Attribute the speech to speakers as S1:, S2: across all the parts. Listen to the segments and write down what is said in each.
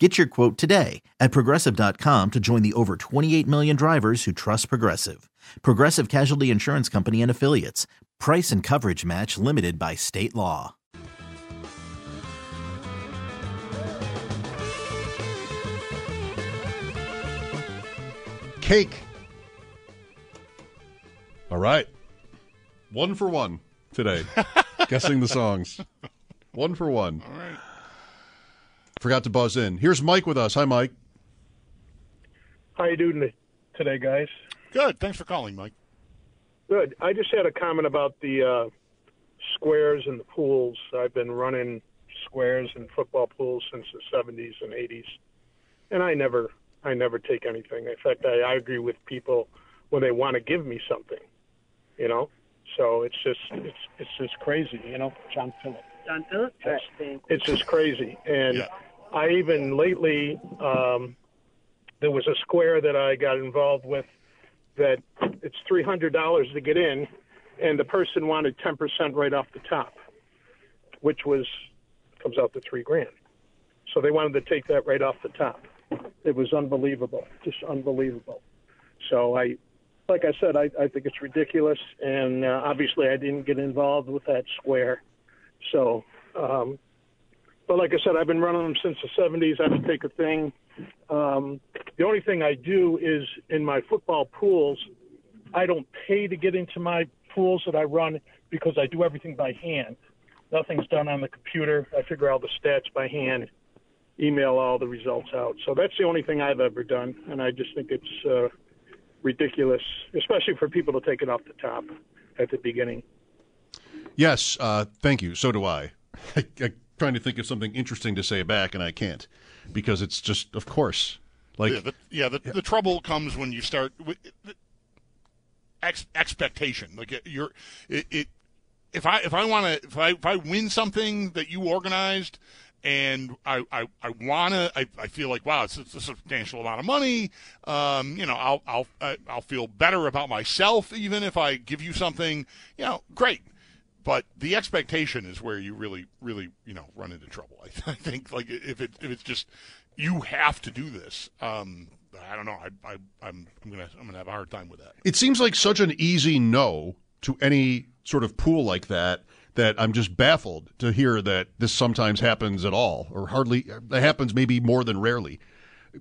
S1: Get your quote today at progressive.com to join the over 28 million drivers who trust Progressive. Progressive Casualty Insurance Company and Affiliates. Price and coverage match limited by state law.
S2: Cake. All right. One for one today. Guessing the songs. One for one.
S3: All right.
S2: Forgot to buzz in. Here's Mike with us. Hi, Mike.
S4: How you doing today, guys?
S3: Good. Thanks for calling, Mike.
S4: Good. I just had a comment about the uh, squares and the pools. I've been running squares and football pools since the 70s and 80s, and I never, I never take anything. In fact, I, I agree with people when they want to give me something, you know. So it's just, it's, it's just crazy, you know. John Phillips.
S5: John Phillips?
S4: Yes. It's just crazy, and
S3: Yeah.
S4: I even lately, um, there was a square that I got involved with that it's three hundred dollars to get in, and the person wanted ten percent right off the top, which was comes out to three grand. So they wanted to take that right off the top. It was unbelievable, just unbelievable. So I, like I said, I, I think it's ridiculous, and uh, obviously I didn't get involved with that square. So, um, but like I said, I've been running them since the 70s. I don't take a thing. Um, the only thing I do is in my football pools, I don't pay to get into my pools that I run because I do everything by hand. Nothing's done on the computer. I figure all the stats by hand, email all the results out. So that's the only thing I've ever done, and I just think it's uh, ridiculous, especially for people to take it off the top at the beginning.
S2: Yes, uh, thank you. So do I. trying to think of something interesting to say back, and I can't because it's just, of course, like
S3: yeah, the, yeah, the, the trouble comes when you start with ex, expectation. Like you're, it, it if I if I want to if I if I win something that you organized and I I, I wanna I, I feel like wow it's, it's a substantial amount of money um you know I'll I'll I'll feel better about myself even if I give you something you know great but the expectation is where you really really you know run into trouble I, I think like if it if it's just you have to do this um I don't know I, I I'm I'm gonna I'm gonna have a hard time with that
S2: it seems like such an easy no to any sort of pool like that that I'm just baffled to hear that this sometimes happens at all or hardly it happens maybe more than rarely.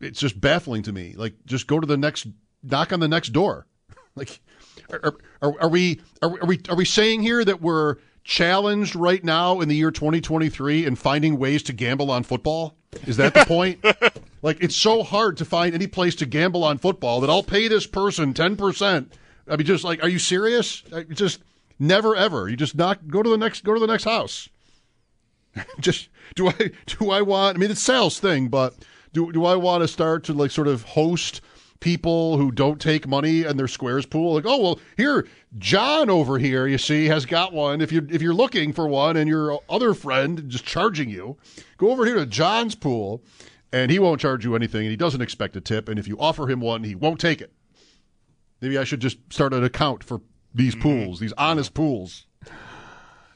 S2: It's just baffling to me. Like just go to the next knock on the next door. Like are, are, are we are, are we are we saying here that we're challenged right now in the year 2023 in finding ways to gamble on football? Is that the point? like it's so hard to find any place to gamble on football that I'll pay this person 10%. I mean just like are you serious? Uh, I- Just never ever. You just not go to the next go to the next house. just do I do I want I mean it's sales thing, but do do I want to start to like sort of host people who don't take money and their squares pool? Like, oh well, here John over here, you see, has got one. If you if you're looking for one and your other friend just charging you, go over here to John's pool and he won't charge you anything and he doesn't expect a tip and if you offer him one, he won't take it. Maybe I should just start an account for these hmm. pools, these honest pools.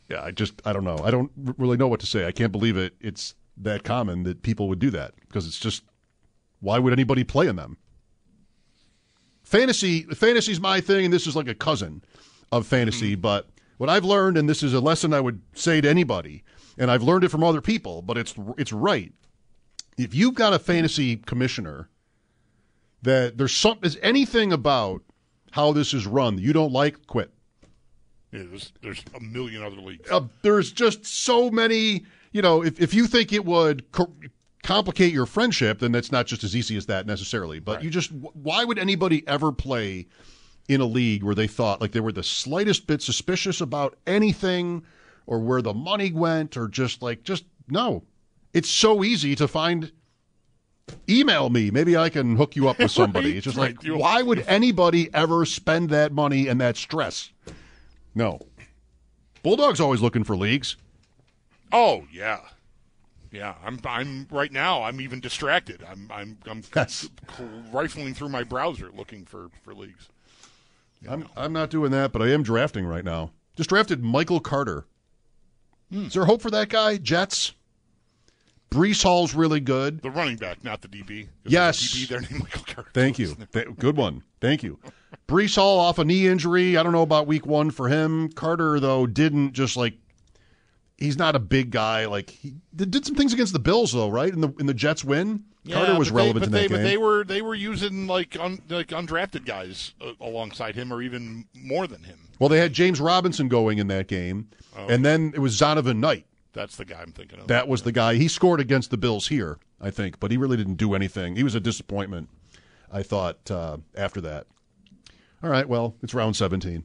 S2: Yeah, I just I don't know. I don't really know what to say. I can't believe it. It's that common that people would do that because it's just why would anybody play in them? Fantasy fantasy's my thing and this is like a cousin of fantasy, but what I've learned and this is a lesson I would say to anybody and I've learned it from other people, but it's it's right. If you've got a fantasy commissioner that there's some is anything about how this is run that you don't like, quit.
S3: yeah, there's there's a million other leagues
S2: uh, there's just so many. You know, if if you think it would co- complicate your friendship, then that's not just as easy as that necessarily. But you just, why would anybody ever play in a league where they thought like they were the slightest bit suspicious about anything, or where the money went, or just like just no? It's so easy to find. Email me. Maybe I can hook you up with somebody. It's just like, why would anybody ever spend that money and that stress? No. Bulldog's always looking for leagues.
S3: Oh yeah, yeah. I'm I'm right now. I'm even distracted. I'm I'm I'm
S2: Yes.
S3: rifling through my browser looking for for leagues.
S2: I'm I'm not doing that, but I am drafting right now. Just drafted Michael Carter.
S3: Hmm.
S2: Is there hope for that guy? Jets. Breece Hall's really good.
S3: The running back, not the DB.
S2: Yes.
S3: DB there named Michael Carter.
S2: Thank you. Good one. Thank you. Breece Hall off a knee injury. I don't know about week one for him. Carter though didn't just like. He's not a big guy. Like he did, did some things against the Bills though, right? In the in the Jets win, Carter was
S3: they-
S2: relevant
S3: but
S2: in
S3: they,
S2: that
S3: But they were they were using like un, like undrafted guys uh, alongside him, or even more than him.
S2: well, they had James Robinson going in that game,
S3: Oh.
S2: and then it was Zonovan Knight.
S3: That's the guy I'm thinking of.
S2: That was the guy. He scored against the Bills here, I think, but he really didn't do anything. He was a disappointment, I thought, uh, after that. All right, well, it's round 17.